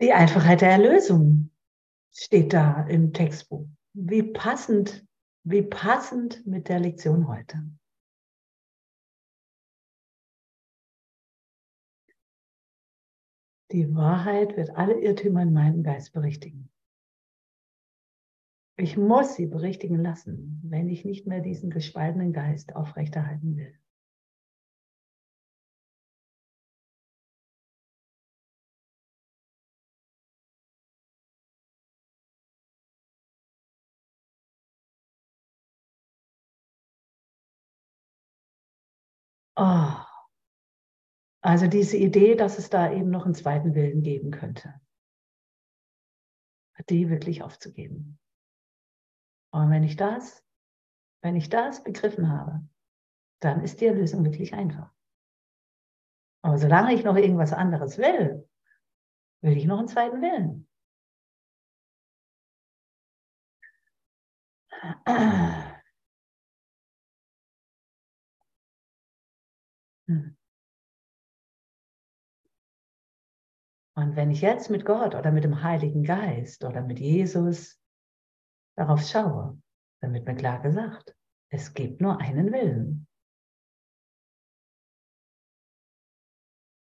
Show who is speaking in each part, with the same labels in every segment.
Speaker 1: Die Einfachheit der Erlösung steht da im Textbuch. Wie passend, wie passend mit der Lektion heute. Die Wahrheit wird alle Irrtümer in meinem Geist berichtigen. Ich muss sie berichtigen lassen, wenn ich nicht mehr diesen gespaltenen Geist aufrechterhalten will. Oh. Also diese Idee, dass es da eben noch einen zweiten Willen geben könnte. Die wirklich aufzugeben. Und wenn ich das, wenn ich das begriffen habe, dann ist die Erlösung wirklich einfach. Aber solange ich noch irgendwas anderes will, will ich noch einen zweiten Willen. Und wenn ich jetzt mit Gott oder mit dem Heiligen Geist oder mit Jesus darauf schaue, dann wird mir klar gesagt, es gibt nur einen Willen.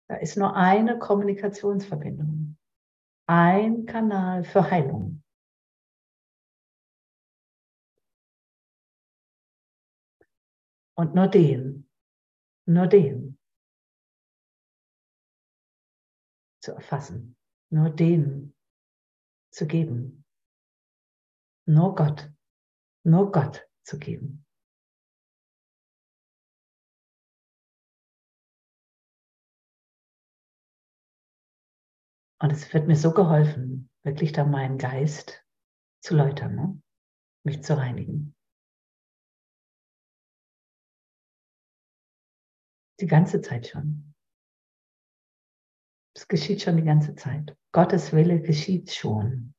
Speaker 1: Da ist nur eine Kommunikationsverbindung, ein Kanal für Heilung. Und nur den nur den zu erfassen, nur den zu geben, nur Gott, nur Gott zu geben. Und es wird mir so geholfen, wirklich da meinen Geist zu läutern, ne? mich zu reinigen. Die ganze Zeit schon. Es geschieht schon die ganze Zeit. Gottes Wille geschieht schon.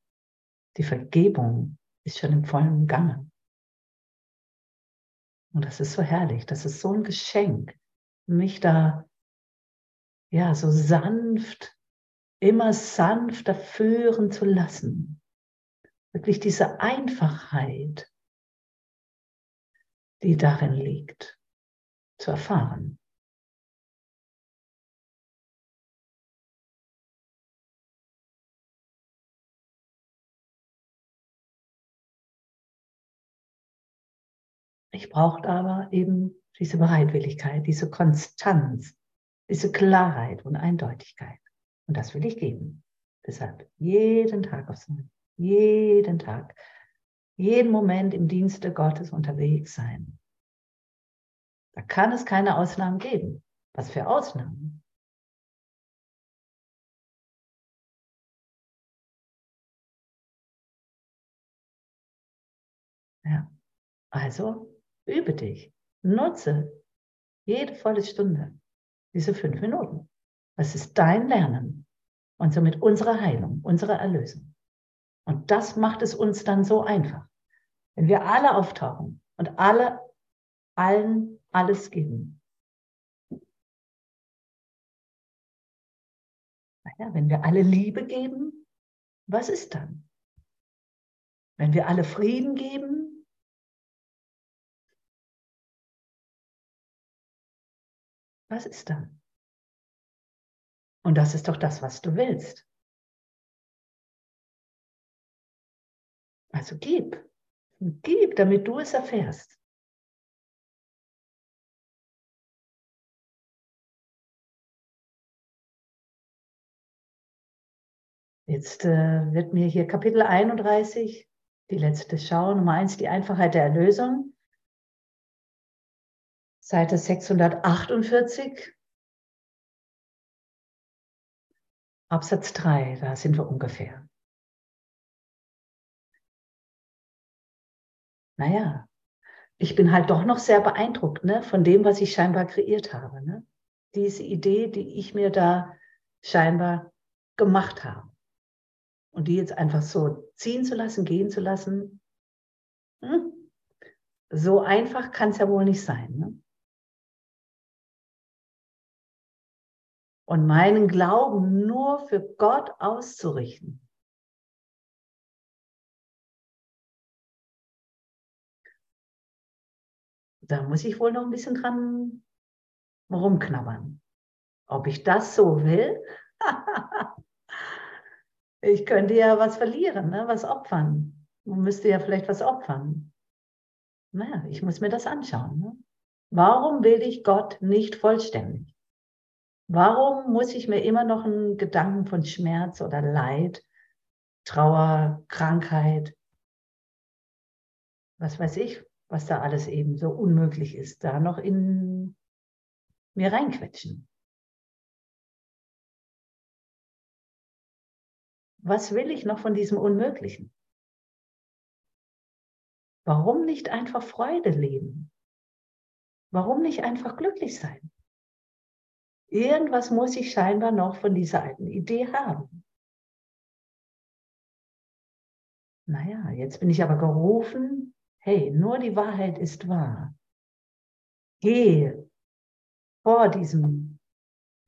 Speaker 1: Die Vergebung ist schon im vollen Gange. Und das ist so herrlich. Das ist so ein Geschenk, mich da ja so sanft, immer sanfter führen zu lassen. Wirklich diese Einfachheit, die darin liegt, zu erfahren. Ich brauche aber eben diese Bereitwilligkeit, diese Konstanz, diese Klarheit und Eindeutigkeit. Und das will ich geben. Deshalb jeden Tag aufs Neue, jeden Tag, jeden Moment im Dienste Gottes unterwegs sein. Da kann es keine Ausnahmen geben. Was für Ausnahmen? Ja, also Übe dich. Nutze jede volle Stunde, diese fünf Minuten. Das ist dein Lernen und somit unsere Heilung, unsere Erlösung. Und das macht es uns dann so einfach. Wenn wir alle auftauchen und alle allen alles geben. Naja, wenn wir alle Liebe geben, was ist dann? Wenn wir alle Frieden geben, Was ist dann? Und das ist doch das, was du willst. Also gib. Gib, damit du es erfährst. Jetzt äh, wird mir hier Kapitel 31, die letzte Schau, Nummer 1, die Einfachheit der Erlösung. Seite 648, Absatz 3, da sind wir ungefähr. Naja, ich bin halt doch noch sehr beeindruckt ne, von dem, was ich scheinbar kreiert habe. Ne? Diese Idee, die ich mir da scheinbar gemacht habe. Und die jetzt einfach so ziehen zu lassen, gehen zu lassen. Hm? So einfach kann es ja wohl nicht sein. Ne? Und meinen Glauben nur für Gott auszurichten. Da muss ich wohl noch ein bisschen dran rumknabbern. Ob ich das so will? ich könnte ja was verlieren, ne? was opfern. Man müsste ja vielleicht was opfern. Naja, ich muss mir das anschauen. Ne? Warum will ich Gott nicht vollständig? Warum muss ich mir immer noch einen Gedanken von Schmerz oder Leid, Trauer, Krankheit, was weiß ich, was da alles eben so unmöglich ist, da noch in mir reinquetschen? Was will ich noch von diesem Unmöglichen? Warum nicht einfach Freude leben? Warum nicht einfach glücklich sein? Irgendwas muss ich scheinbar noch von dieser alten Idee haben. Naja, jetzt bin ich aber gerufen, hey, nur die Wahrheit ist wahr. Gehe vor diesem,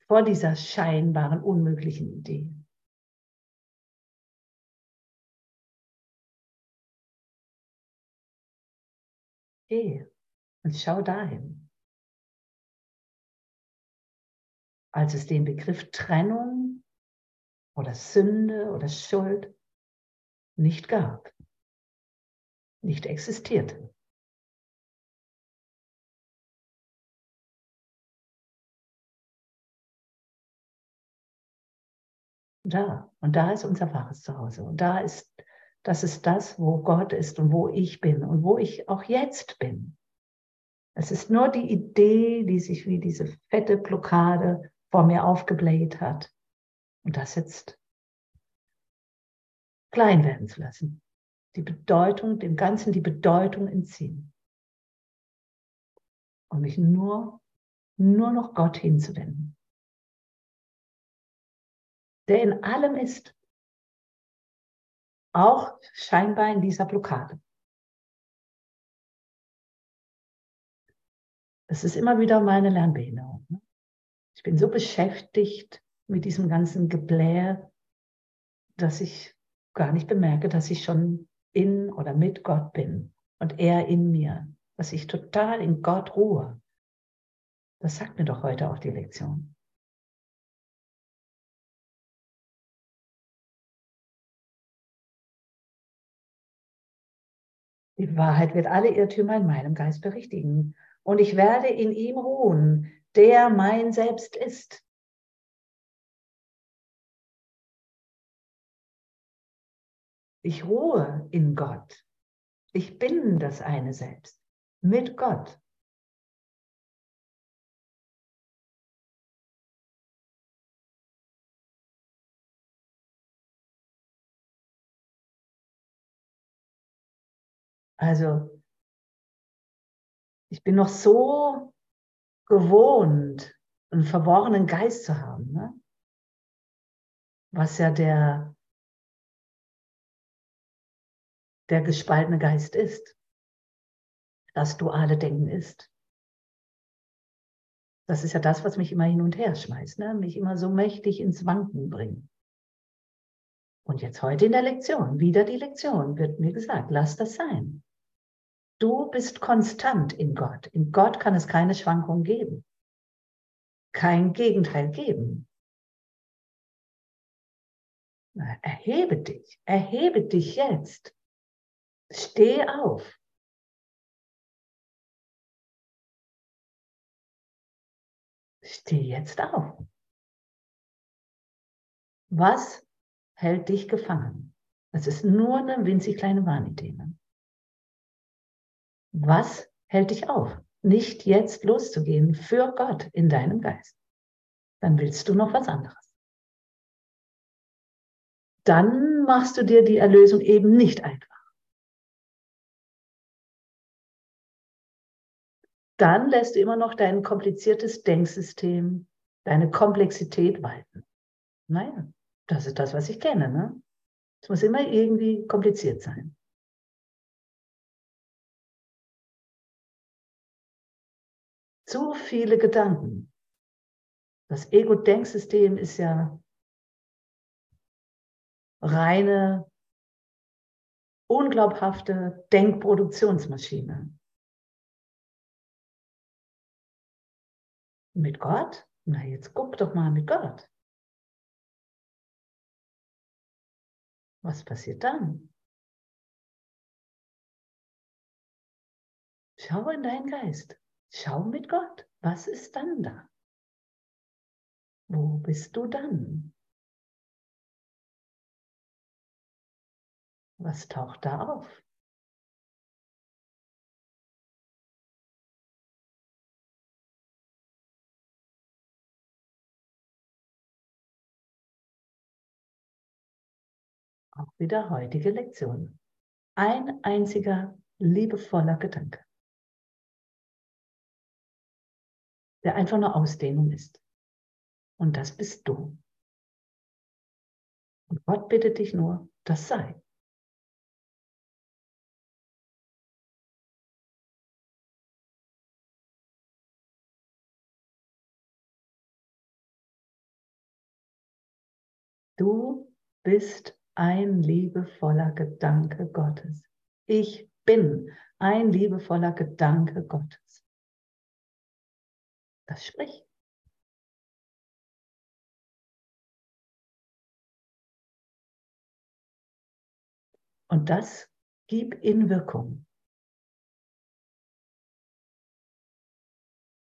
Speaker 1: vor dieser scheinbaren unmöglichen Idee. Geh und schau dahin. Als es den Begriff Trennung oder Sünde oder Schuld nicht gab, nicht existierte. Da, und da ist unser wahres Zuhause. Und da ist das ist das, wo Gott ist und wo ich bin und wo ich auch jetzt bin. Es ist nur die Idee, die sich wie diese fette Blockade vor mir aufgebläht hat. Und das jetzt klein werden zu lassen. Die Bedeutung, dem Ganzen die Bedeutung entziehen. Und mich nur, nur noch Gott hinzuwenden. Der in allem ist auch scheinbar in dieser Blockade. Es ist immer wieder meine Lernbehinderung. Ich bin so beschäftigt mit diesem ganzen Geblär, dass ich gar nicht bemerke, dass ich schon in oder mit Gott bin und er in mir, dass ich total in Gott ruhe. Das sagt mir doch heute auch die Lektion. Die Wahrheit wird alle Irrtümer in meinem Geist berichtigen. Und ich werde in ihm ruhen, der mein Selbst ist. Ich ruhe in Gott. Ich bin das eine Selbst mit Gott. Also ich bin noch so gewohnt, einen verworrenen Geist zu haben, ne? was ja der, der gespaltene Geist ist. Das duale Denken ist. Das ist ja das, was mich immer hin und her schmeißt, ne? mich immer so mächtig ins Wanken bringt. Und jetzt heute in der Lektion, wieder die Lektion, wird mir gesagt, lass das sein. Du bist konstant in Gott. In Gott kann es keine Schwankung geben. Kein Gegenteil geben. Erhebe dich, erhebe dich jetzt. Steh auf. Steh jetzt auf. Was hält dich gefangen? Das ist nur eine winzig kleine Wahnidee. Was hält dich auf, nicht jetzt loszugehen für Gott in deinem Geist? Dann willst du noch was anderes. Dann machst du dir die Erlösung eben nicht einfach. Dann lässt du immer noch dein kompliziertes Denksystem, deine Komplexität walten. Naja, das ist das, was ich kenne. Ne? Es muss immer irgendwie kompliziert sein. Zu viele Gedanken. Das Ego-Denksystem ist ja reine, unglaubhafte Denkproduktionsmaschine. Mit Gott? Na, jetzt guck doch mal mit Gott. Was passiert dann? Schau in deinen Geist. Schau mit Gott. Was ist dann da? Wo bist du dann? Was taucht da auf? Auch wieder heutige Lektion. Ein einziger liebevoller Gedanke, der einfach nur Ausdehnung ist. Und das bist du. Und Gott bittet dich nur, das sei. Du bist ein liebevoller Gedanke Gottes. Ich bin ein liebevoller Gedanke Gottes. Das spricht. Und das gib in Wirkung.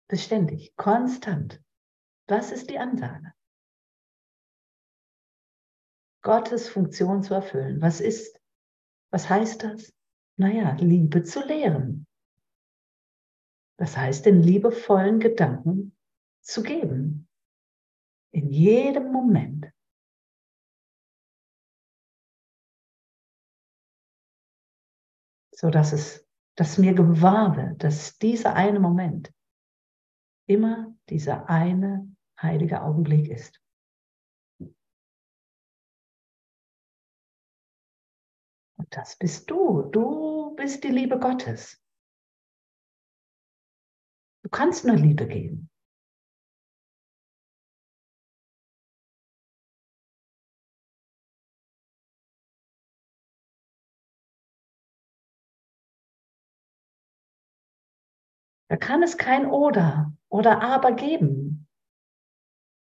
Speaker 1: Beständig, konstant. Das ist die Ansage. Gottes Funktion zu erfüllen. Was ist, was heißt das? Naja, Liebe zu lehren. Das heißt, den liebevollen Gedanken zu geben. In jedem Moment. So dass es, dass mir gewahr wird, dass dieser eine Moment immer dieser eine heilige Augenblick ist. Und das bist du. Du bist die Liebe Gottes. Du kannst nur Liebe geben. Da kann es kein oder oder aber geben.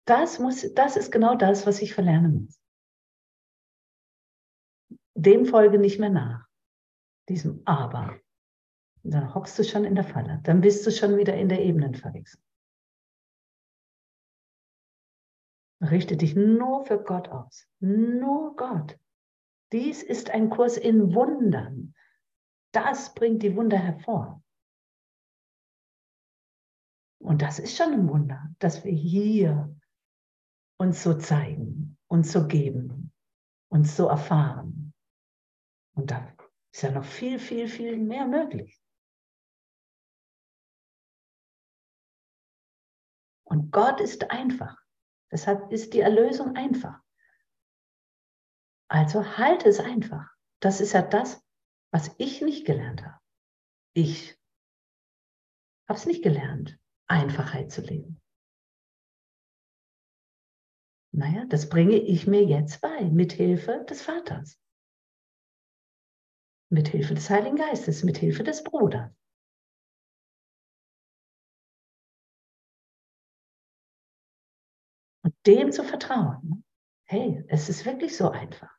Speaker 1: Das muss, das ist genau das, was ich verlernen muss dem folge nicht mehr nach, diesem Aber. Und dann hockst du schon in der Falle, dann bist du schon wieder in der Ebenenverwechslung. Richte dich nur für Gott aus, nur Gott. Dies ist ein Kurs in Wundern. Das bringt die Wunder hervor. Und das ist schon ein Wunder, dass wir hier uns so zeigen, uns so geben, uns so erfahren. Und da ist ja noch viel, viel, viel mehr möglich. Und Gott ist einfach. Deshalb ist die Erlösung einfach. Also halte es einfach. Das ist ja das, was ich nicht gelernt habe. Ich habe es nicht gelernt, Einfachheit zu leben. Naja, das bringe ich mir jetzt bei, mit Hilfe des Vaters mit Hilfe des Heiligen Geistes, mit Hilfe des Bruders. Dem zu vertrauen. Hey, es ist wirklich so einfach.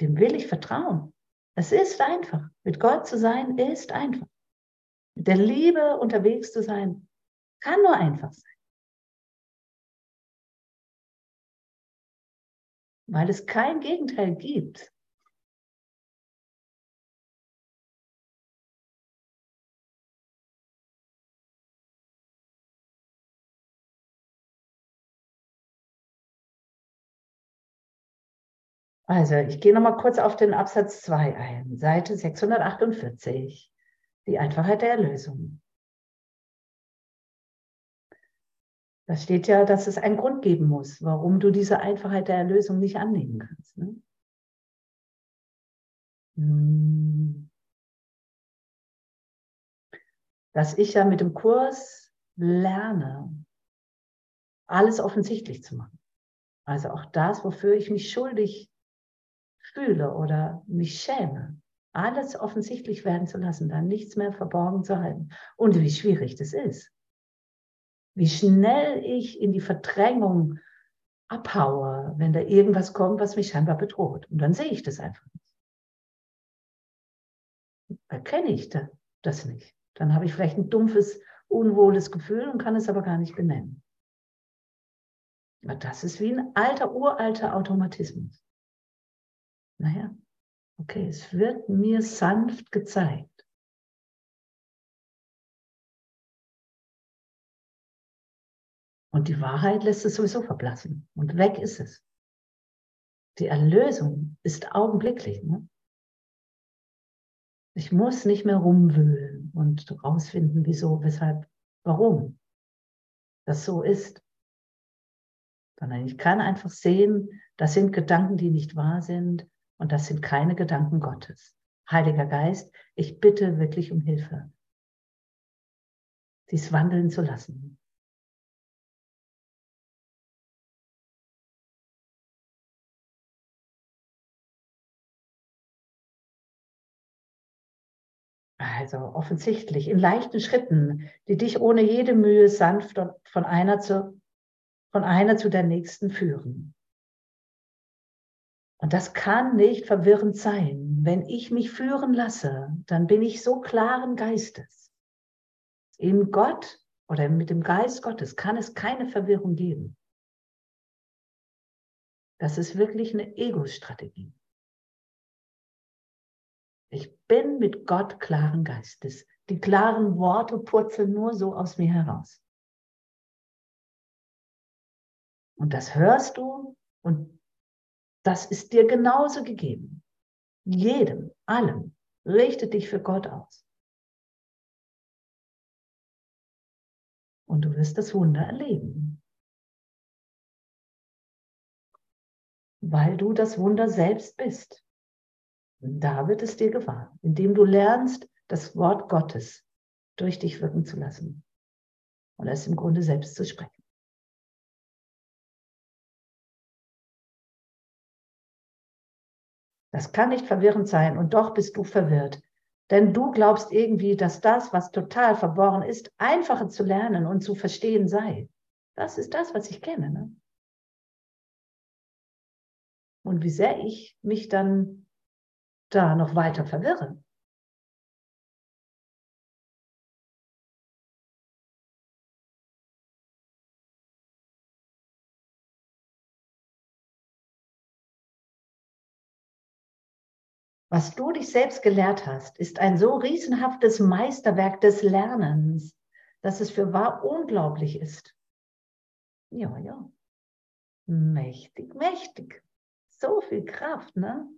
Speaker 1: Dem will ich vertrauen. Es ist einfach. Mit Gott zu sein ist einfach. Mit der Liebe unterwegs zu sein, kann nur einfach sein. Weil es kein Gegenteil gibt. Also, ich gehe nochmal kurz auf den Absatz 2 ein, Seite 648, die Einfachheit der Erlösung. Da steht ja, dass es einen Grund geben muss, warum du diese Einfachheit der Erlösung nicht annehmen kannst. Ne? Hm. Dass ich ja mit dem Kurs lerne, alles offensichtlich zu machen. Also auch das, wofür ich mich schuldig fühle oder mich schäme, alles offensichtlich werden zu lassen, dann nichts mehr verborgen zu halten. Und wie schwierig das ist. Wie schnell ich in die Verdrängung abhaue, wenn da irgendwas kommt, was mich scheinbar bedroht. Und dann sehe ich das einfach nicht. Erkenne ich das nicht. Dann habe ich vielleicht ein dumpfes, unwohles Gefühl und kann es aber gar nicht benennen. Das ist wie ein alter, uralter Automatismus. Naja, okay, es wird mir sanft gezeigt. Und die Wahrheit lässt es sowieso verblassen. Und weg ist es. Die Erlösung ist augenblicklich. Ne? Ich muss nicht mehr rumwühlen und rausfinden, wieso, weshalb, warum das so ist. Sondern ich kann einfach sehen, das sind Gedanken, die nicht wahr sind und das sind keine Gedanken Gottes. Heiliger Geist, ich bitte wirklich um Hilfe, dies wandeln zu lassen. Also offensichtlich in leichten Schritten, die dich ohne jede Mühe sanft von einer zu, von einer zu der nächsten führen. Und das kann nicht verwirrend sein. Wenn ich mich führen lasse, dann bin ich so klaren Geistes. In Gott oder mit dem Geist Gottes kann es keine Verwirrung geben. Das ist wirklich eine Ego-Strategie. Ich bin mit Gott klaren Geistes. Die klaren Worte purzeln nur so aus mir heraus. Und das hörst du und das ist dir genauso gegeben. Jedem, allem. Richte dich für Gott aus. Und du wirst das Wunder erleben. Weil du das Wunder selbst bist. Da wird es dir gewahr, indem du lernst, das Wort Gottes durch dich wirken zu lassen und es im Grunde selbst zu sprechen. Das kann nicht verwirrend sein und doch bist du verwirrt. Denn du glaubst irgendwie, dass das, was total verborgen ist, einfacher zu lernen und zu verstehen sei. Das ist das, was ich kenne. Ne? Und wie sehr ich mich dann da noch weiter verwirren. Was du dich selbst gelehrt hast, ist ein so riesenhaftes Meisterwerk des Lernens, dass es für wahr unglaublich ist. Ja, ja. Mächtig, mächtig. So viel Kraft, ne?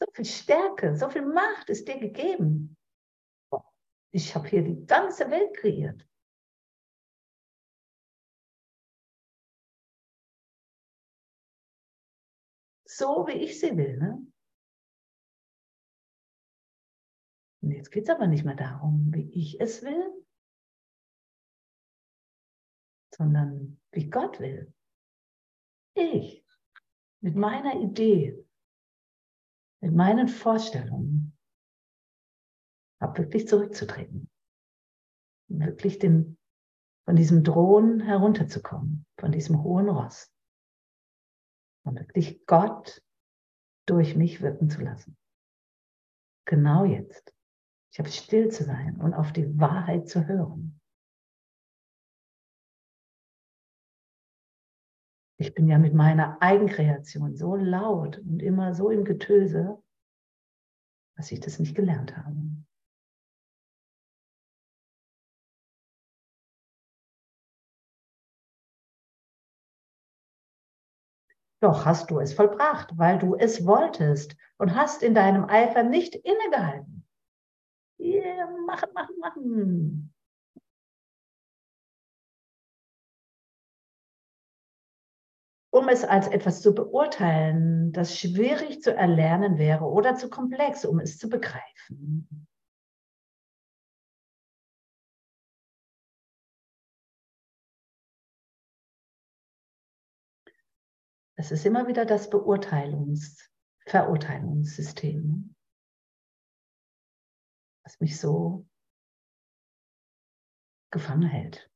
Speaker 1: So viel Stärke, so viel Macht ist dir gegeben. Ich habe hier die ganze Welt kreiert. So wie ich sie will. Ne? Und jetzt geht es aber nicht mehr darum, wie ich es will, sondern wie Gott will. Ich mit meiner Idee, mit meinen Vorstellungen habe wirklich zurückzutreten. Wirklich den, von diesem Drohen herunterzukommen, von diesem hohen Ross. Und wirklich Gott durch mich wirken zu lassen. Genau jetzt. Ich habe still zu sein und auf die Wahrheit zu hören. Ich bin ja mit meiner Eigenkreation so laut und immer so im Getöse, dass ich das nicht gelernt habe. Doch hast du es vollbracht, weil du es wolltest und hast in deinem Eifer nicht innegehalten. Yeah, machen, machen, machen. um es als etwas zu beurteilen, das schwierig zu erlernen wäre oder zu komplex, um es zu begreifen. Es ist immer wieder das Beurteilungs-, Verurteilungssystem, was mich so gefangen hält,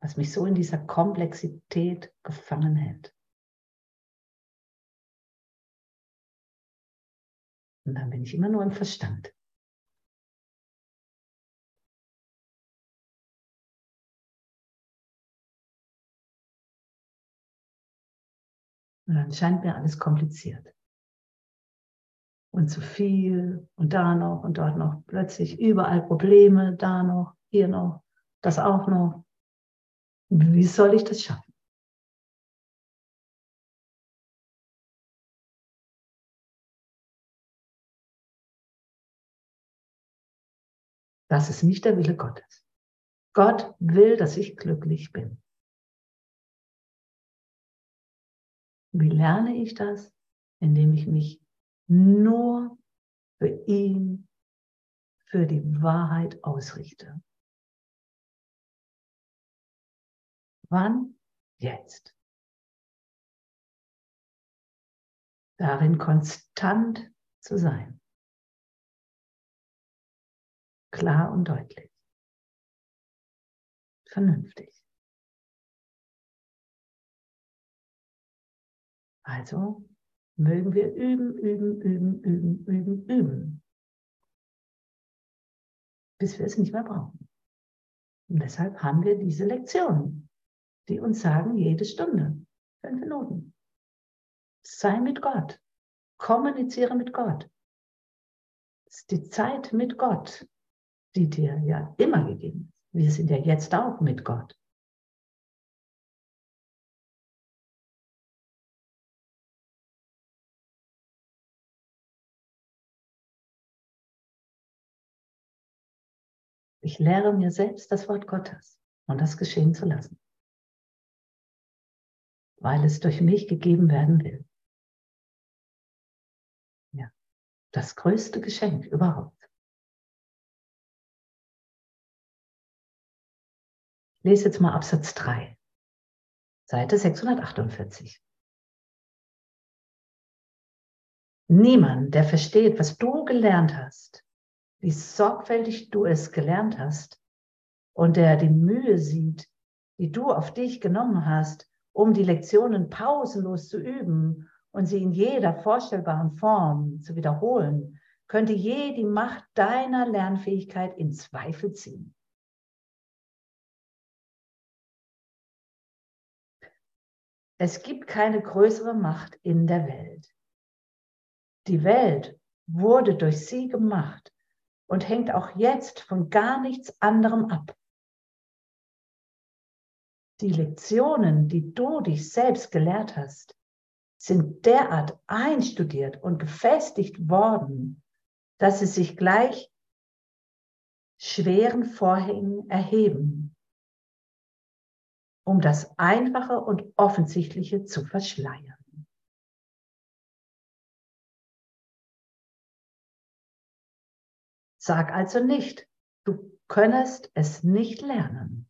Speaker 1: was mich so in dieser Komplexität gefangen hält. Und dann bin ich immer nur im Verstand. Und dann scheint mir alles kompliziert. Und zu viel und da noch und dort noch. Plötzlich überall Probleme, da noch, hier noch, das auch noch. Wie soll ich das schaffen? Das ist nicht der Wille Gottes. Gott will, dass ich glücklich bin. Wie lerne ich das? Indem ich mich nur für ihn, für die Wahrheit ausrichte. Wann? Jetzt. Darin konstant zu sein. Klar und deutlich. Vernünftig. Also mögen wir üben, üben, üben, üben, üben, üben, bis wir es nicht mehr brauchen. Und deshalb haben wir diese Lektionen, die uns sagen, jede Stunde, fünf Minuten. Sei mit Gott, kommuniziere mit Gott. Es ist die Zeit mit Gott, die dir ja immer gegeben ist. Wir sind ja jetzt auch mit Gott. Ich lehre mir selbst das Wort Gottes und das geschehen zu lassen, weil es durch mich gegeben werden will. Ja, das größte Geschenk überhaupt. Ich lese jetzt mal Absatz 3, Seite 648. Niemand, der versteht, was du gelernt hast, wie sorgfältig du es gelernt hast und der die Mühe sieht, die du auf dich genommen hast, um die Lektionen pausenlos zu üben und sie in jeder vorstellbaren Form zu wiederholen, könnte je die Macht deiner Lernfähigkeit in Zweifel ziehen. Es gibt keine größere Macht in der Welt. Die Welt wurde durch sie gemacht und hängt auch jetzt von gar nichts anderem ab. Die Lektionen, die du dich selbst gelehrt hast, sind derart einstudiert und gefestigt worden, dass sie sich gleich schweren Vorhängen erheben, um das Einfache und Offensichtliche zu verschleiern. Sag also nicht, du könntest es nicht lernen.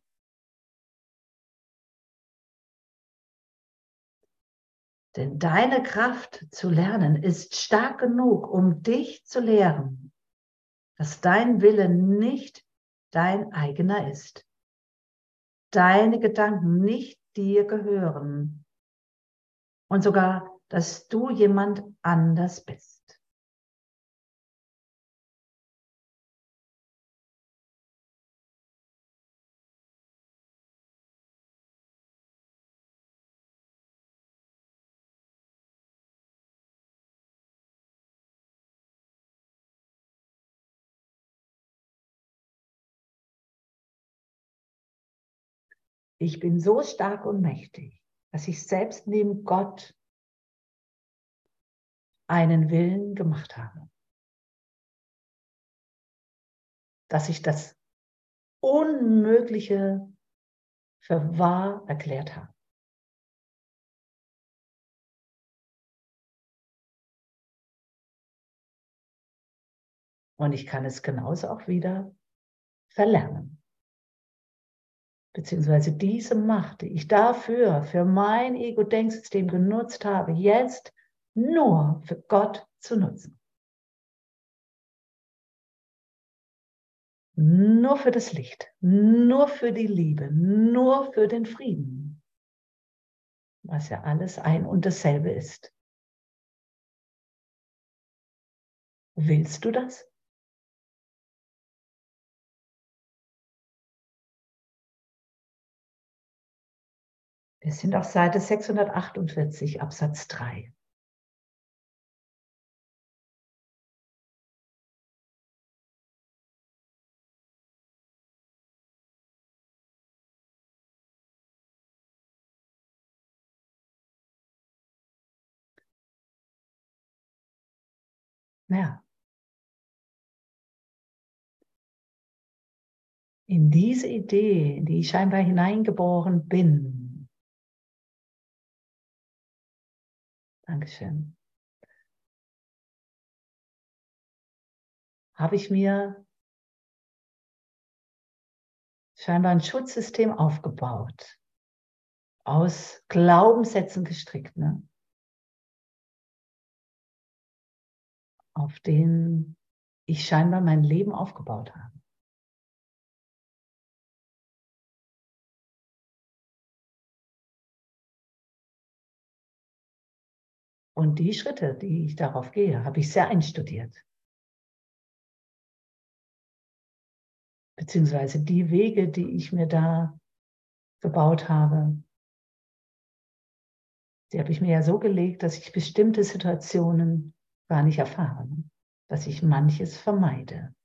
Speaker 1: Denn deine Kraft zu lernen ist stark genug, um dich zu lehren, dass dein Wille nicht dein eigener ist. Deine Gedanken nicht dir gehören und sogar, dass du jemand anders bist. Ich bin so stark und mächtig, dass ich selbst neben Gott einen Willen gemacht habe. Dass ich das Unmögliche für wahr erklärt habe. Und ich kann es genauso auch wieder verlernen. Beziehungsweise diese Macht, die ich dafür, für mein Ego-Denksystem genutzt habe, jetzt nur für Gott zu nutzen. Nur für das Licht, nur für die Liebe, nur für den Frieden, was ja alles ein und dasselbe ist. Willst du das? Wir sind auf Seite 648, Absatz 3. Ja. In diese Idee, in die ich scheinbar hineingeboren bin, Dankeschön. Habe ich mir scheinbar ein Schutzsystem aufgebaut, aus Glaubenssätzen gestrickt, ne? auf denen ich scheinbar mein Leben aufgebaut habe. Und die Schritte, die ich darauf gehe, habe ich sehr einstudiert. Beziehungsweise die Wege, die ich mir da gebaut habe, die habe ich mir ja so gelegt, dass ich bestimmte Situationen gar nicht erfahre, dass ich manches vermeide.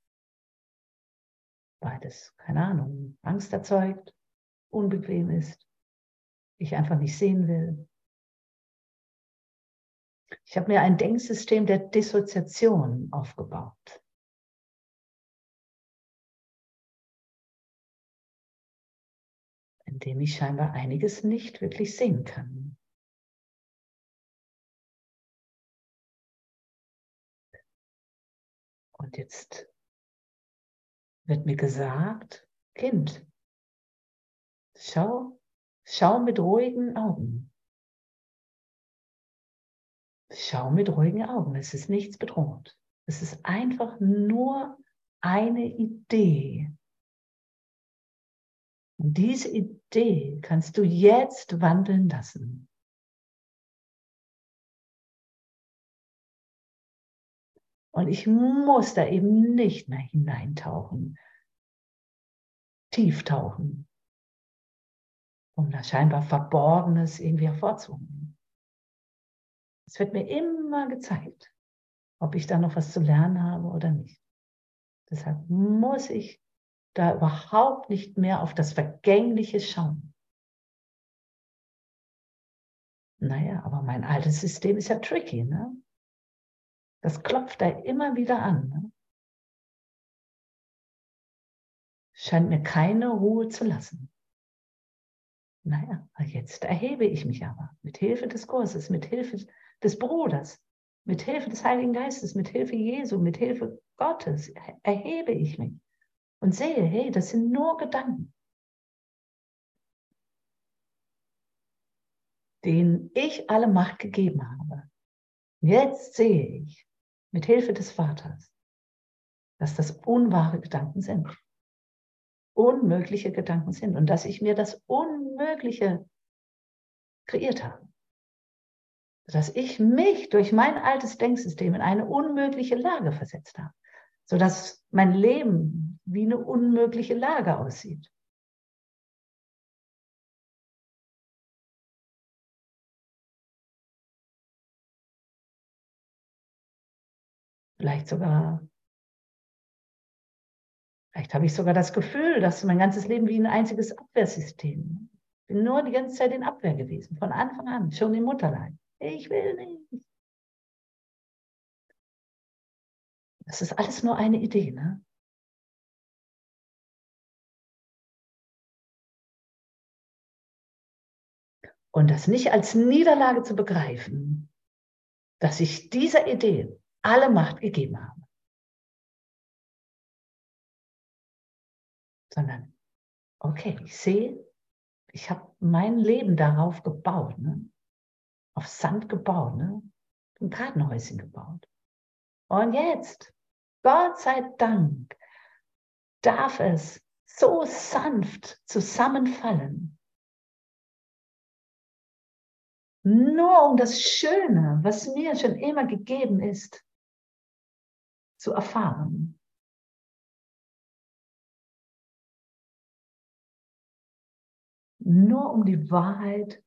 Speaker 1: Beides, keine Ahnung, Angst erzeugt, unbequem ist, ich einfach nicht sehen will, ich habe mir ein Denksystem der Dissoziation aufgebaut. in dem ich scheinbar einiges nicht wirklich sehen kann. Und jetzt wird mir gesagt, Kind, schau, schau mit ruhigen Augen. Schau mit ruhigen Augen, es ist nichts bedroht. Es ist einfach nur eine Idee. Und diese Idee kannst du jetzt wandeln lassen. Und ich muss da eben nicht mehr hineintauchen, tief tauchen, um das scheinbar Verborgenes irgendwie hervorzuholen. Es wird mir immer gezeigt, ob ich da noch was zu lernen habe oder nicht. Deshalb muss ich da überhaupt nicht mehr auf das Vergängliche schauen. Naja, aber mein altes System ist ja tricky, ne? Das klopft da immer wieder an. Ne? Scheint mir keine Ruhe zu lassen. Naja, jetzt erhebe ich mich aber mit Hilfe des Kurses, mit Hilfe des Bruders, mit Hilfe des Heiligen Geistes, mit Hilfe Jesu, mit Hilfe Gottes erhebe ich mich und sehe, hey, das sind nur Gedanken, denen ich alle Macht gegeben habe. Jetzt sehe ich mit Hilfe des Vaters, dass das unwahre Gedanken sind, unmögliche Gedanken sind und dass ich mir das Unmögliche kreiert habe dass ich mich durch mein altes Denksystem in eine unmögliche Lage versetzt habe, sodass mein Leben wie eine unmögliche Lage aussieht. Vielleicht sogar, vielleicht habe ich sogar das Gefühl, dass mein ganzes Leben wie ein einziges Abwehrsystem. Ich bin nur die ganze Zeit in Abwehr gewesen, von Anfang an, schon im Mutterleib. Ich will nicht. Das ist alles nur eine Idee, ne? Und das nicht als Niederlage zu begreifen, dass ich dieser Idee alle Macht gegeben habe, sondern okay, ich sehe, ich habe mein Leben darauf gebaut, ne? Auf Sand gebaut, ne? ein Kartenhäuschen gebaut. Und jetzt, Gott sei Dank, darf es so sanft zusammenfallen. Nur um das Schöne, was mir schon immer gegeben ist, zu erfahren. Nur um die Wahrheit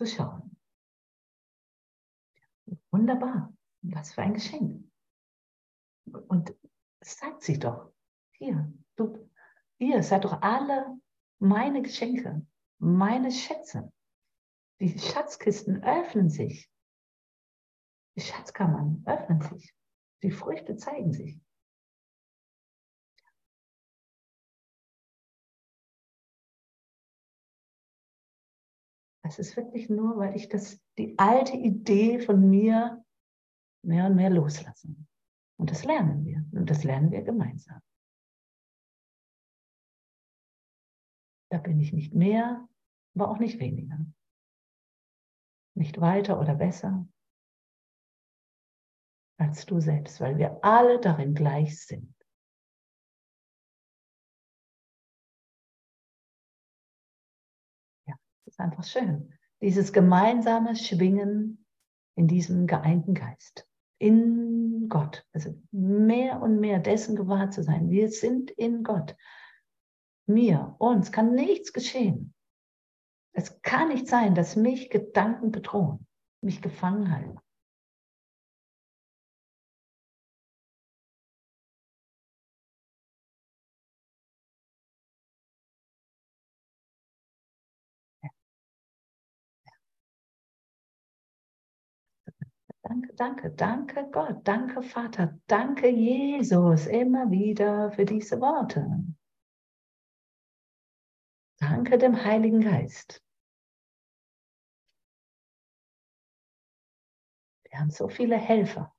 Speaker 1: zu schauen. Wunderbar. Was für ein Geschenk. Und es zeigt sich doch. Hier, du, ihr seid doch alle meine Geschenke, meine Schätze. Die Schatzkisten öffnen sich. Die Schatzkammern öffnen sich. Die Früchte zeigen sich. Das ist wirklich nur, weil ich das, die alte Idee von mir mehr und mehr loslasse. Und das lernen wir. Und das lernen wir gemeinsam. Da bin ich nicht mehr, aber auch nicht weniger. Nicht weiter oder besser als du selbst, weil wir alle darin gleich sind. Einfach schön. Dieses gemeinsame Schwingen in diesem geeinten Geist, in Gott. Also mehr und mehr dessen gewahr zu sein. Wir sind in Gott mir, uns kann nichts geschehen. Es kann nicht sein, dass mich Gedanken bedrohen, mich gefangen halten. Danke, danke, danke Gott, danke Vater, danke Jesus immer wieder für diese Worte. Danke dem Heiligen Geist. Wir haben so viele Helfer.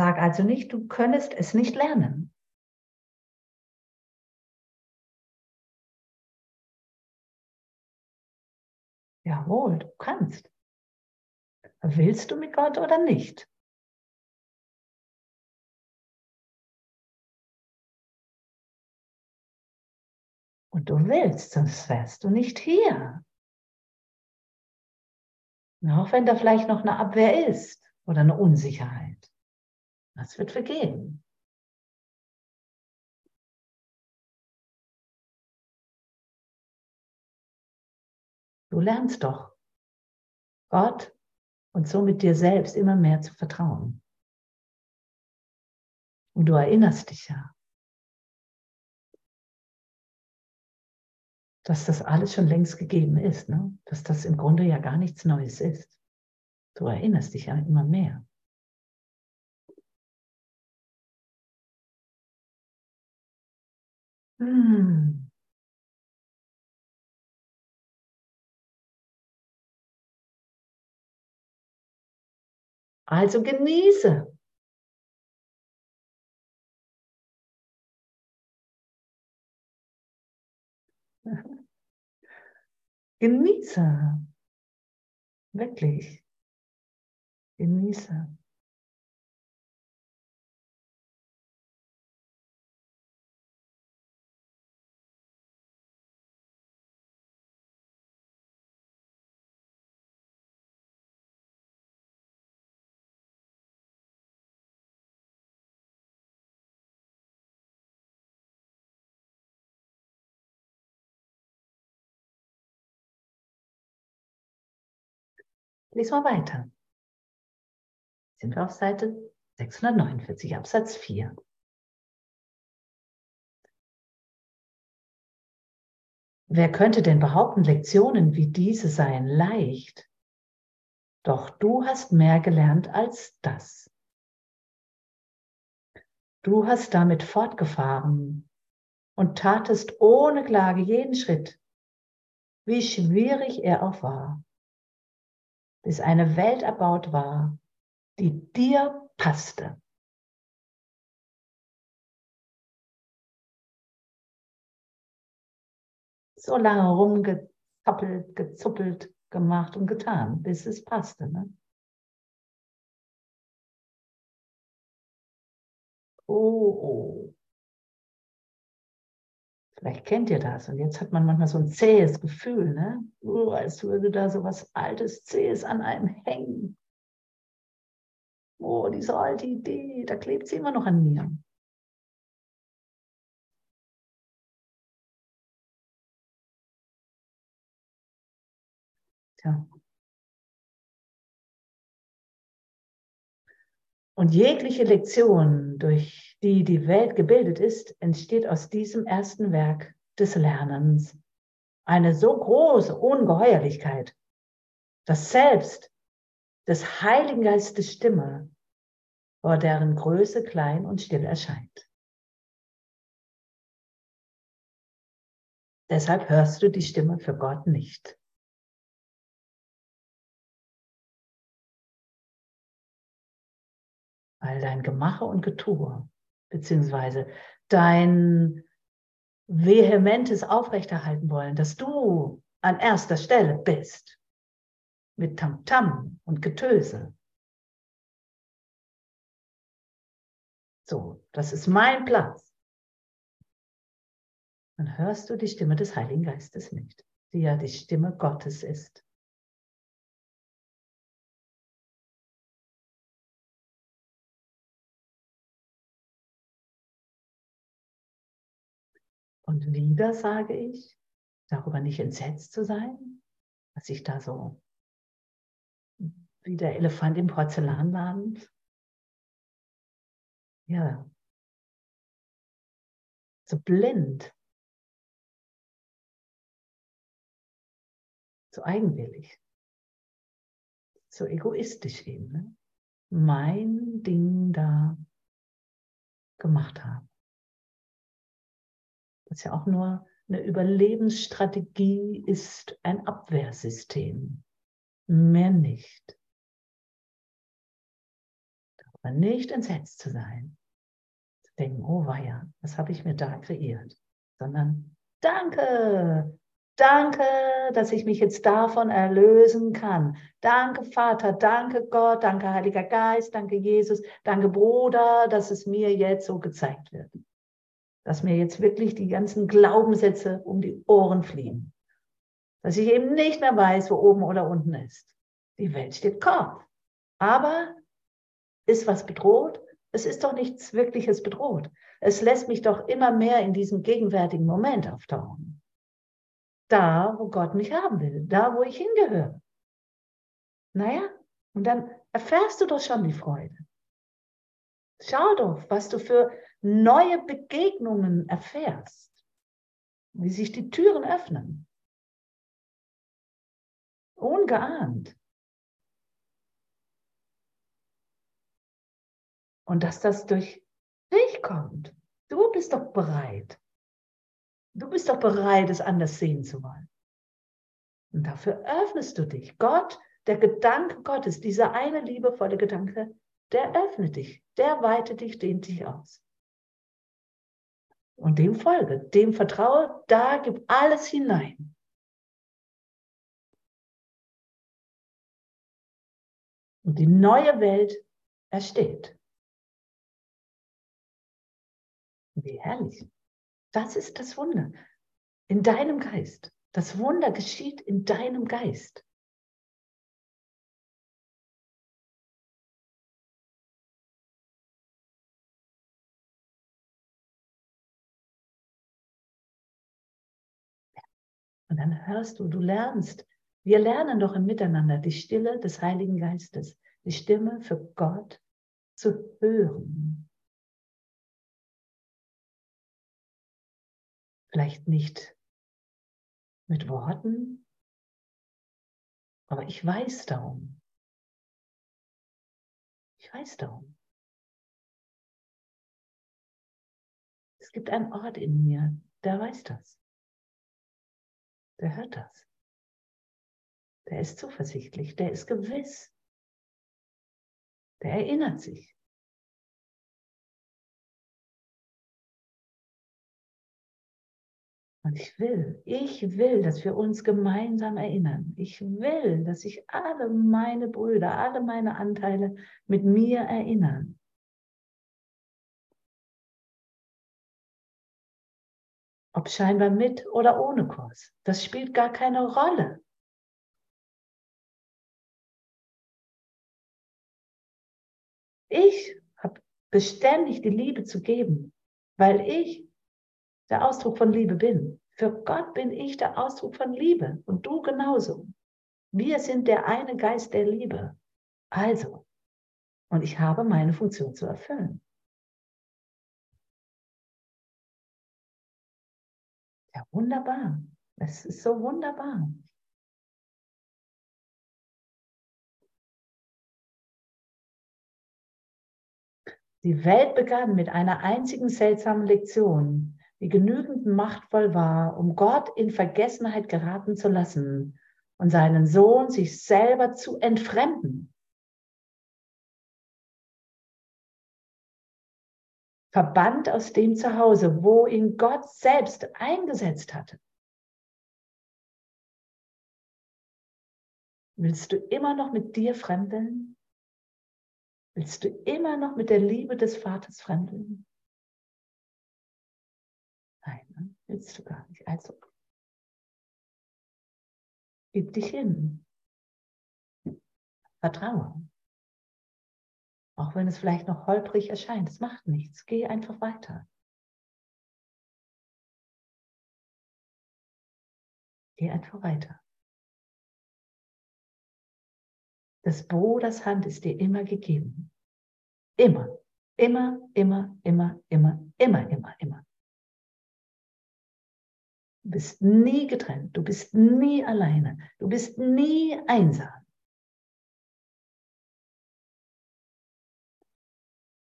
Speaker 1: Sag also nicht, du könntest es nicht lernen. Jawohl, du kannst. Willst du mit Gott oder nicht? Und du willst, sonst wärst du nicht hier. Auch wenn da vielleicht noch eine Abwehr ist oder eine Unsicherheit. Das wird vergehen. Du lernst doch Gott und somit dir selbst immer mehr zu vertrauen. Und du erinnerst dich ja, dass das alles schon längst gegeben ist, ne? dass das im Grunde ja gar nichts Neues ist. Du erinnerst dich ja immer mehr. Hm. Also genieße. Genieße. Wirklich. Genieße. Lies mal weiter. Sind wir auf Seite 649, Absatz 4. Wer könnte denn behaupten, Lektionen wie diese seien leicht? Doch du hast mehr gelernt als das. Du hast damit fortgefahren und tatest ohne Klage jeden Schritt, wie schwierig er auch war, bis eine Welt erbaut war, die dir passte. So lange rumgezappelt, gezuppelt, gemacht und getan, bis es passte. Ne? Oh, oh. Vielleicht kennt ihr das. Und jetzt hat man manchmal so ein zähes Gefühl, ne? Oh, als würde da so was Altes, Zähes an einem hängen. Oh, diese alte Idee, da klebt sie immer noch an mir. Tja. Und jegliche Lektion, durch die die Welt gebildet ist, entsteht aus diesem ersten Werk des Lernens. Eine so große Ungeheuerlichkeit, dass selbst des Heiligen Geistes Stimme vor deren Größe klein und still erscheint. Deshalb hörst du die Stimme für Gott nicht. Weil dein Gemache und Getue, beziehungsweise dein vehementes Aufrechterhalten wollen, dass du an erster Stelle bist, mit Tamtam -Tam und Getöse. So, das ist mein Platz. Dann hörst du die Stimme des Heiligen Geistes nicht, die ja die Stimme Gottes ist. Und wieder sage ich, darüber nicht entsetzt zu sein, dass ich da so wie der Elefant im Porzellanladen, ja, so blind, so eigenwillig, so egoistisch eben, ne? mein Ding da gemacht habe was ja auch nur eine Überlebensstrategie ist, ein Abwehrsystem. Mehr nicht. Aber nicht entsetzt zu sein. Zu denken, oh weia, was habe ich mir da kreiert? Sondern danke, danke, dass ich mich jetzt davon erlösen kann. Danke Vater, danke Gott, danke Heiliger Geist, danke Jesus, danke Bruder, dass es mir jetzt so gezeigt wird dass mir jetzt wirklich die ganzen Glaubenssätze um die Ohren fliegen. Dass ich eben nicht mehr weiß, wo oben oder unten ist. Die Welt steht Kopf. Aber ist was bedroht? Es ist doch nichts Wirkliches bedroht. Es lässt mich doch immer mehr in diesem gegenwärtigen Moment auftauchen. Da, wo Gott mich haben will, da, wo ich hingehöre. Naja, und dann erfährst du doch schon die Freude. Schau doch, was du für neue Begegnungen erfährst, wie sich die Türen öffnen. Ungeahnt. Und dass das durch dich kommt. Du bist doch bereit. Du bist doch bereit, es anders sehen zu wollen. Und dafür öffnest du dich. Gott, der Gedanke Gottes, dieser eine liebevolle Gedanke, der öffnet dich, der weitet dich, dehnt dich aus. Und dem folge, dem vertraue, da gib alles hinein. Und die neue Welt ersteht. Wie herrlich. Das ist das Wunder. In deinem Geist. Das Wunder geschieht in deinem Geist. Und dann hörst du, du lernst. Wir lernen doch im Miteinander die Stille des Heiligen Geistes, die Stimme für Gott zu hören. Vielleicht nicht mit Worten, aber ich weiß darum. Ich weiß darum. Es gibt einen Ort in mir, der weiß das. Der hört das. Der ist zuversichtlich, der ist gewiss. Der erinnert sich. Und ich will, ich will, dass wir uns gemeinsam erinnern. Ich will, dass sich alle meine Brüder, alle meine Anteile mit mir erinnern. Ob scheinbar mit oder ohne Kurs. Das spielt gar keine Rolle. Ich habe beständig die Liebe zu geben, weil ich der Ausdruck von Liebe bin. Für Gott bin ich der Ausdruck von Liebe und du genauso. Wir sind der eine Geist der Liebe. Also, und ich habe meine Funktion zu erfüllen. Wunderbar. Es ist so wunderbar. Die Welt begann mit einer einzigen seltsamen Lektion, die genügend machtvoll war, um Gott in Vergessenheit geraten zu lassen und seinen Sohn sich selber zu entfremden. Verbannt aus dem Zuhause, wo ihn Gott selbst eingesetzt hatte. Willst du immer noch mit dir fremdeln? Willst du immer noch mit der Liebe des Vaters fremdeln? Nein, ne? willst du gar nicht. Also, gib dich hin. Vertraue. Auch wenn es vielleicht noch holprig erscheint, es macht nichts. Geh einfach weiter. Geh einfach weiter. Das Bruders Hand ist dir immer gegeben. Immer, immer, immer, immer, immer, immer, immer, immer. Du bist nie getrennt, du bist nie alleine, du bist nie einsam.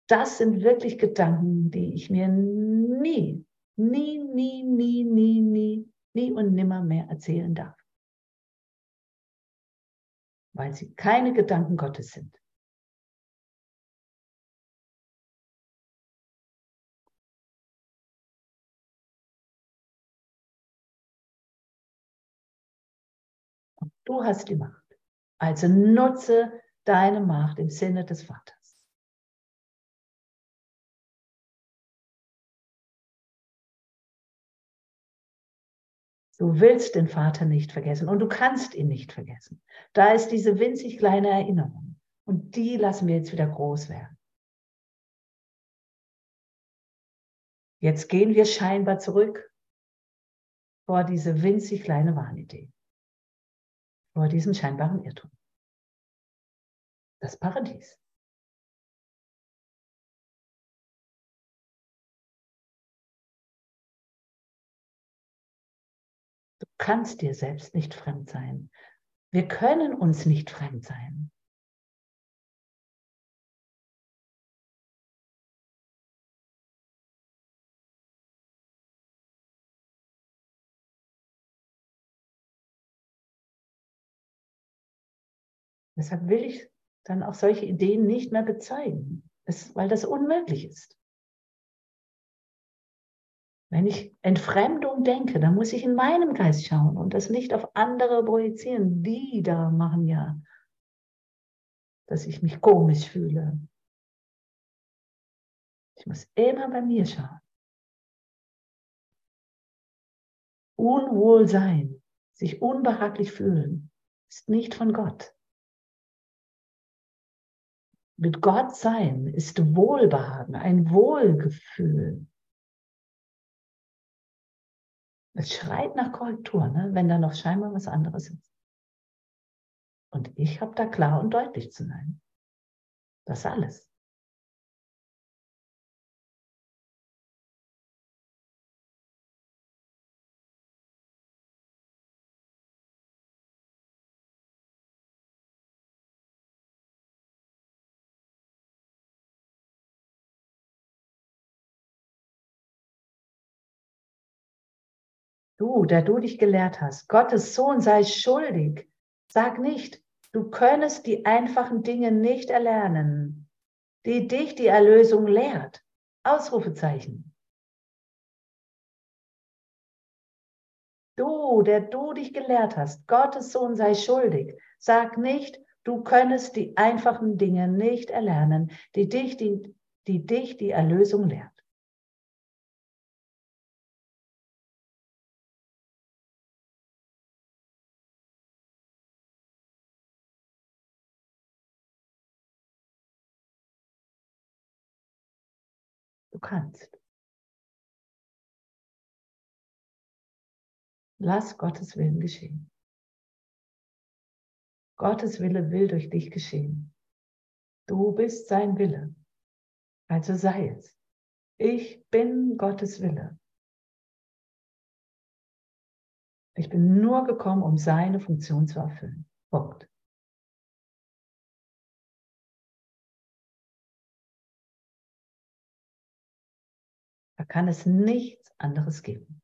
Speaker 1: Das sind wirklich Gedanken, die ich mir nie, nie, nie, nie, nie, nie, nie und nimmer mehr erzählen darf. Weil sie keine Gedanken Gottes sind. Du hast die Macht. Also nutze deine Macht im Sinne des Vaters. Du willst den Vater nicht vergessen und du kannst ihn nicht vergessen. Da ist diese winzig kleine Erinnerung und die lassen wir jetzt wieder groß werden. Jetzt gehen wir scheinbar zurück vor diese winzig kleine Wahnidee vor diesem scheinbaren Irrtum. Das Paradies. Kannst dir selbst nicht fremd sein. Wir können uns nicht fremd sein. Deshalb will ich dann auch solche Ideen nicht mehr bezeugen, es, weil das unmöglich ist. Wenn ich Entfremdung denke, dann muss ich in meinem Geist schauen und das nicht auf andere projizieren. Die da machen ja, dass ich mich komisch fühle. Ich muss immer bei mir schauen. Unwohlsein, sich unbehaglich fühlen, ist nicht von Gott. Mit Gott sein ist Wohlbehagen, ein Wohlgefühl. Es schreit nach Korrektur, ne? wenn da noch scheinbar was anderes ist. Und ich habe da klar und deutlich zu sein. Das alles. Du, der du dich gelehrt hast, Gottes Sohn sei schuldig. Sag nicht, du könntest die einfachen Dinge nicht erlernen, die dich die Erlösung lehrt. Ausrufezeichen. Du, der du dich gelehrt hast, Gottes Sohn sei schuldig. Sag nicht, du könntest die einfachen Dinge nicht erlernen, die dich die, die, dich die Erlösung lehrt. Du kannst. Lass Gottes Willen geschehen. Gottes Wille will durch dich geschehen. Du bist sein Wille. Also sei es. Ich bin Gottes Wille. Ich bin nur gekommen, um seine Funktion zu erfüllen. Punkt. Kann es nichts anderes geben.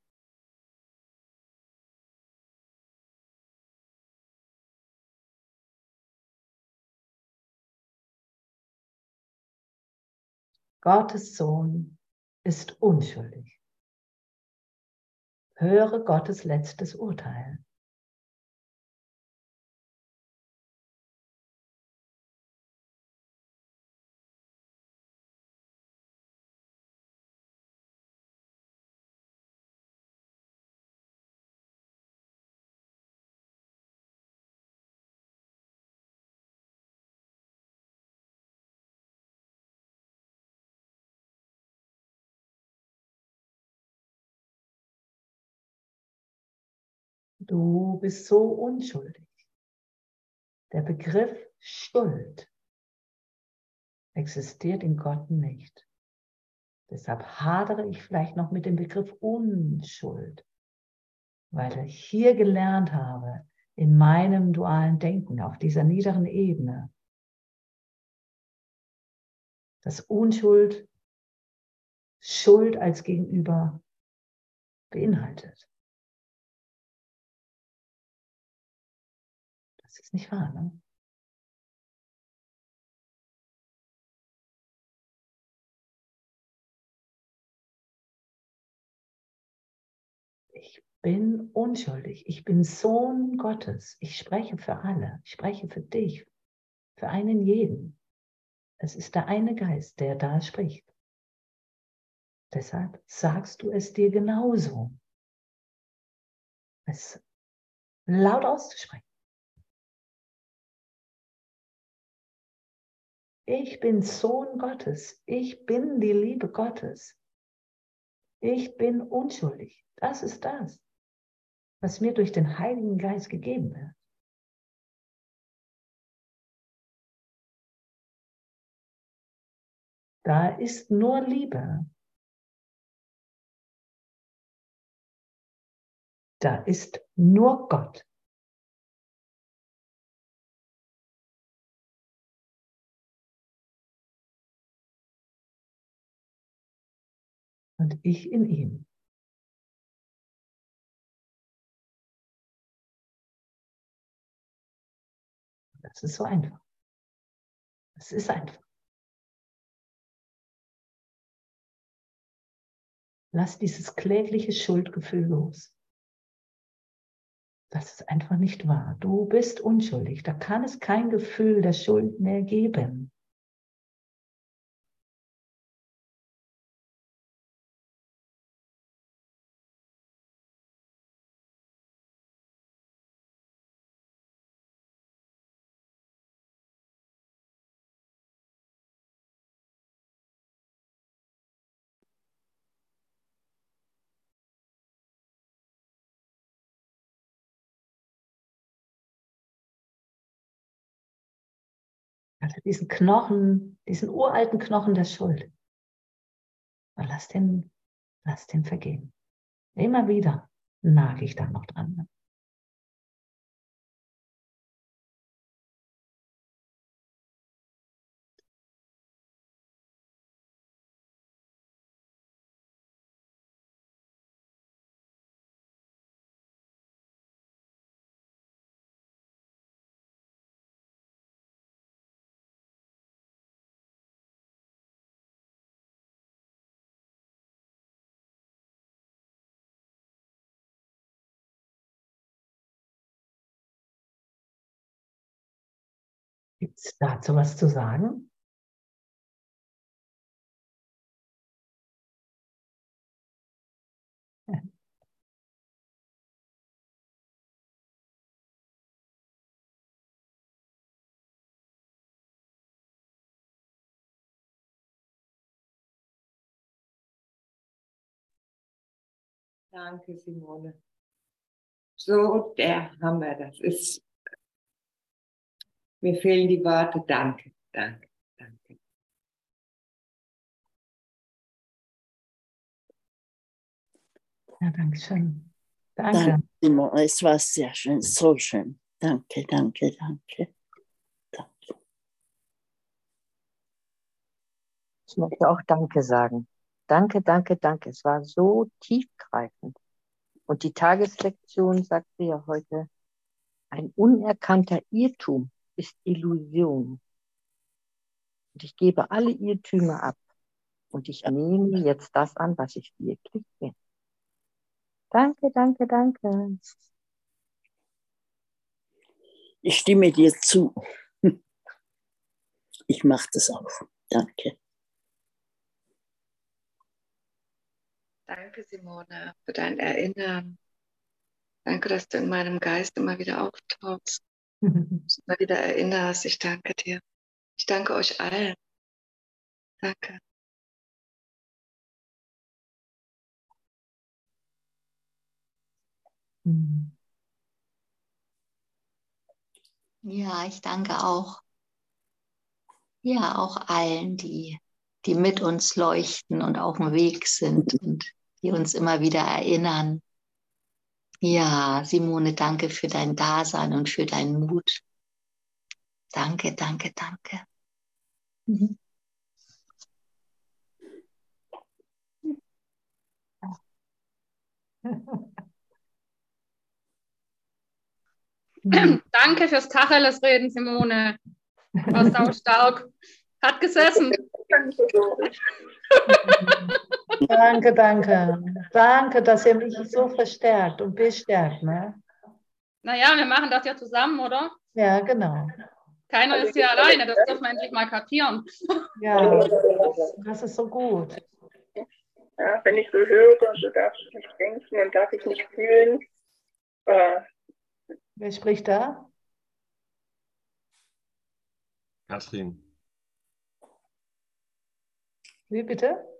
Speaker 1: Gottes Sohn ist unschuldig. Höre Gottes letztes Urteil. Du bist so unschuldig. Der Begriff Schuld existiert in Gott nicht. Deshalb hadere ich vielleicht noch mit dem Begriff Unschuld, weil ich hier gelernt habe, in meinem dualen Denken, auf dieser niederen Ebene, dass Unschuld Schuld als Gegenüber beinhaltet. Nicht wahr, ne? Ich bin unschuldig. Ich bin Sohn Gottes. Ich spreche für alle. Ich spreche für dich, für einen jeden. Es ist der eine Geist, der da spricht. Deshalb sagst du es dir genauso. Es laut auszusprechen. Ich bin Sohn Gottes. Ich bin die Liebe Gottes. Ich bin unschuldig. Das ist das, was mir durch den Heiligen Geist gegeben wird. Da ist nur Liebe. Da ist nur Gott. Und ich in ihm. Das ist so einfach. Es ist einfach. Lass dieses klägliche Schuldgefühl los. Das ist einfach nicht wahr. Du bist unschuldig. Da kann es kein Gefühl der Schuld mehr geben. Also diesen Knochen, diesen uralten Knochen der Schuld. Und lass den, lass den vergehen. Immer wieder nage ich da noch dran. Gibt es dazu was zu sagen?
Speaker 2: Danke, Simone. So der Hammer, das ist. Mir fehlen die Worte. Danke, danke, danke.
Speaker 1: Ja, danke schön. Danke.
Speaker 3: Danke. Es war sehr schön, so schön. Danke, danke, danke. Danke.
Speaker 4: Ich möchte auch Danke sagen. Danke, danke, danke. Es war so tiefgreifend. Und die Tageslektion sagte ja heute, ein unerkannter Irrtum ist Illusion. Und ich gebe alle Irrtümer ab. Und ich nehme jetzt das an, was ich wirklich bin. Danke, danke, danke.
Speaker 3: Ich stimme dir zu. Ich mache das auch. Danke.
Speaker 2: Danke, Simone, für dein Erinnern. Danke, dass du in meinem Geist immer wieder auftauchst, immer wieder erinnerst. Ich danke dir. Ich danke euch allen. Danke.
Speaker 1: Mhm.
Speaker 5: Ja, ich danke auch. Ja, auch allen, die, die mit uns leuchten und auf dem Weg sind und die uns immer wieder erinnern. Ja, Simone, danke für dein Dasein und für deinen Mut. Danke, danke, danke. Mhm.
Speaker 6: Danke fürs Tacheles reden, Simone. War sau stark. Hat gesessen.
Speaker 1: danke, danke. Danke, dass ihr mich so verstärkt und bestärkt. Ne?
Speaker 6: Naja, wir machen das ja zusammen, oder?
Speaker 1: Ja, genau.
Speaker 6: Keiner ist hier alleine, das dürfen wir endlich mal kapieren.
Speaker 1: Ja, das ist so gut.
Speaker 7: Ja, wenn ich so höre, so darf ich nicht denken und darf ich nicht fühlen. Äh,
Speaker 1: Wer spricht da?
Speaker 8: Katrin,
Speaker 1: Wie bitte?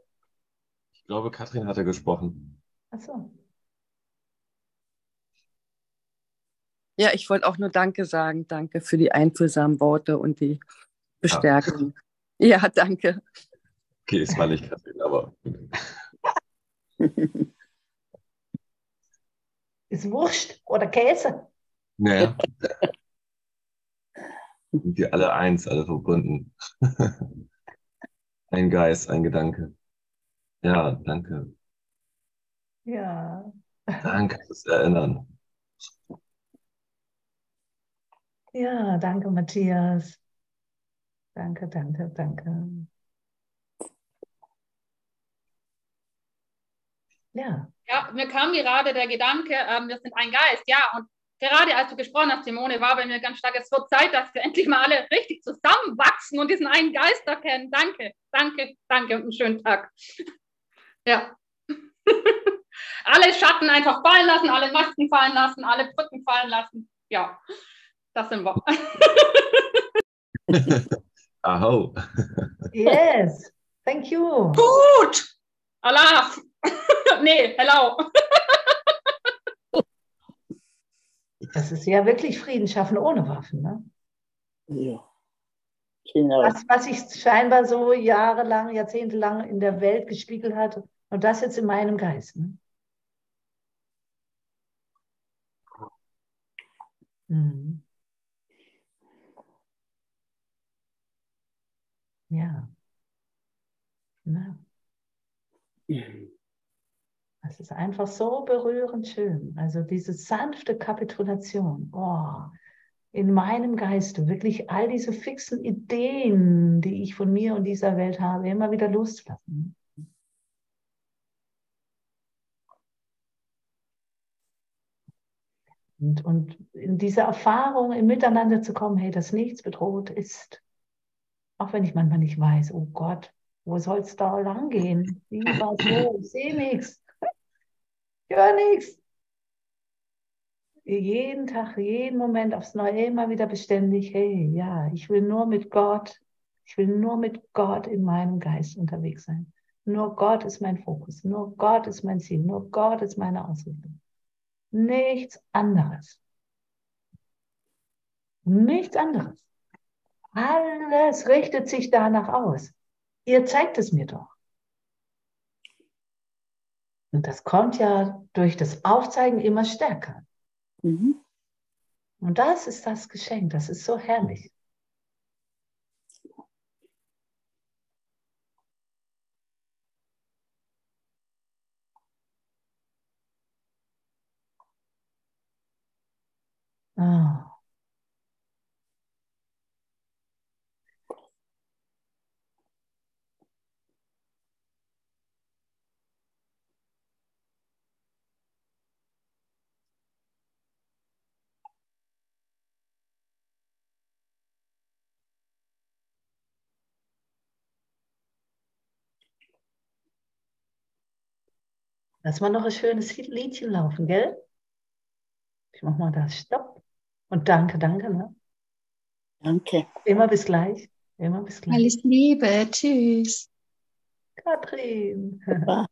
Speaker 8: Ich glaube, Katrin hatte gesprochen.
Speaker 1: Achso.
Speaker 9: Ja, ich wollte auch nur Danke sagen. Danke für die einfühlsamen Worte und die Bestärkung. Ja, danke.
Speaker 8: Okay, es war nicht Katrin, aber
Speaker 1: Ist Wurst oder Käse?
Speaker 8: naja. Sind wir alle eins, alle verbunden. Ein Geist, ein Gedanke. Ja, danke.
Speaker 1: Ja.
Speaker 8: Danke fürs Erinnern.
Speaker 1: Ja, danke, Matthias. Danke, danke, danke. Ja,
Speaker 6: Ja, mir kam gerade der Gedanke, ähm, wir sind ein Geist, ja, und gerade als du gesprochen hast, Simone, war bei mir ganz stark, es wird Zeit, dass wir endlich mal alle richtig zusammenwachsen und diesen einen Geist erkennen. Danke, danke, danke und einen schönen Tag. Ja. alle Schatten einfach fallen lassen, alle Masken fallen lassen, alle Brücken fallen lassen. Ja, das sind wir.
Speaker 8: Aho.
Speaker 1: yes, thank you.
Speaker 6: Gut! Allah! nee, hello!
Speaker 1: Das ist ja wirklich Frieden schaffen ohne Waffen. Ne?
Speaker 3: Ja. Genau.
Speaker 1: Das, was sich scheinbar so jahrelang, jahrzehntelang in der Welt gespiegelt hat und das jetzt in meinem Geist. Ne? Mhm. Ja. Na, das ist einfach so berührend schön. Also diese sanfte Kapitulation. Oh, in meinem Geiste wirklich all diese fixen Ideen, die ich von mir und dieser Welt habe, immer wieder loszulassen. Und, und in diese Erfahrung, im Miteinander zu kommen, hey, dass nichts bedroht ist. Auch wenn ich manchmal nicht weiß, oh Gott, wo soll es da lang gehen? Wie war es so? Ich sehe nichts. Ich höre nichts. Jeden Tag, jeden Moment aufs Neue immer wieder beständig, hey, ja, ich will nur mit Gott, ich will nur mit Gott in meinem Geist unterwegs sein. Nur Gott ist mein Fokus, nur Gott ist mein Ziel, nur Gott ist meine Ausrichtung. Nichts anderes. Nichts anderes. Alles richtet sich danach aus. Ihr zeigt es mir doch. Und das kommt ja durch das Aufzeigen immer stärker. Mhm. Und das ist das Geschenk, das ist so herrlich. Lass mal noch ein schönes Liedchen laufen, gell? Ich mach mal das Stopp. Und danke, danke. Ne?
Speaker 3: Danke.
Speaker 1: Immer bis gleich. Immer bis gleich.
Speaker 5: Alles Liebe. Tschüss.
Speaker 1: Katrin.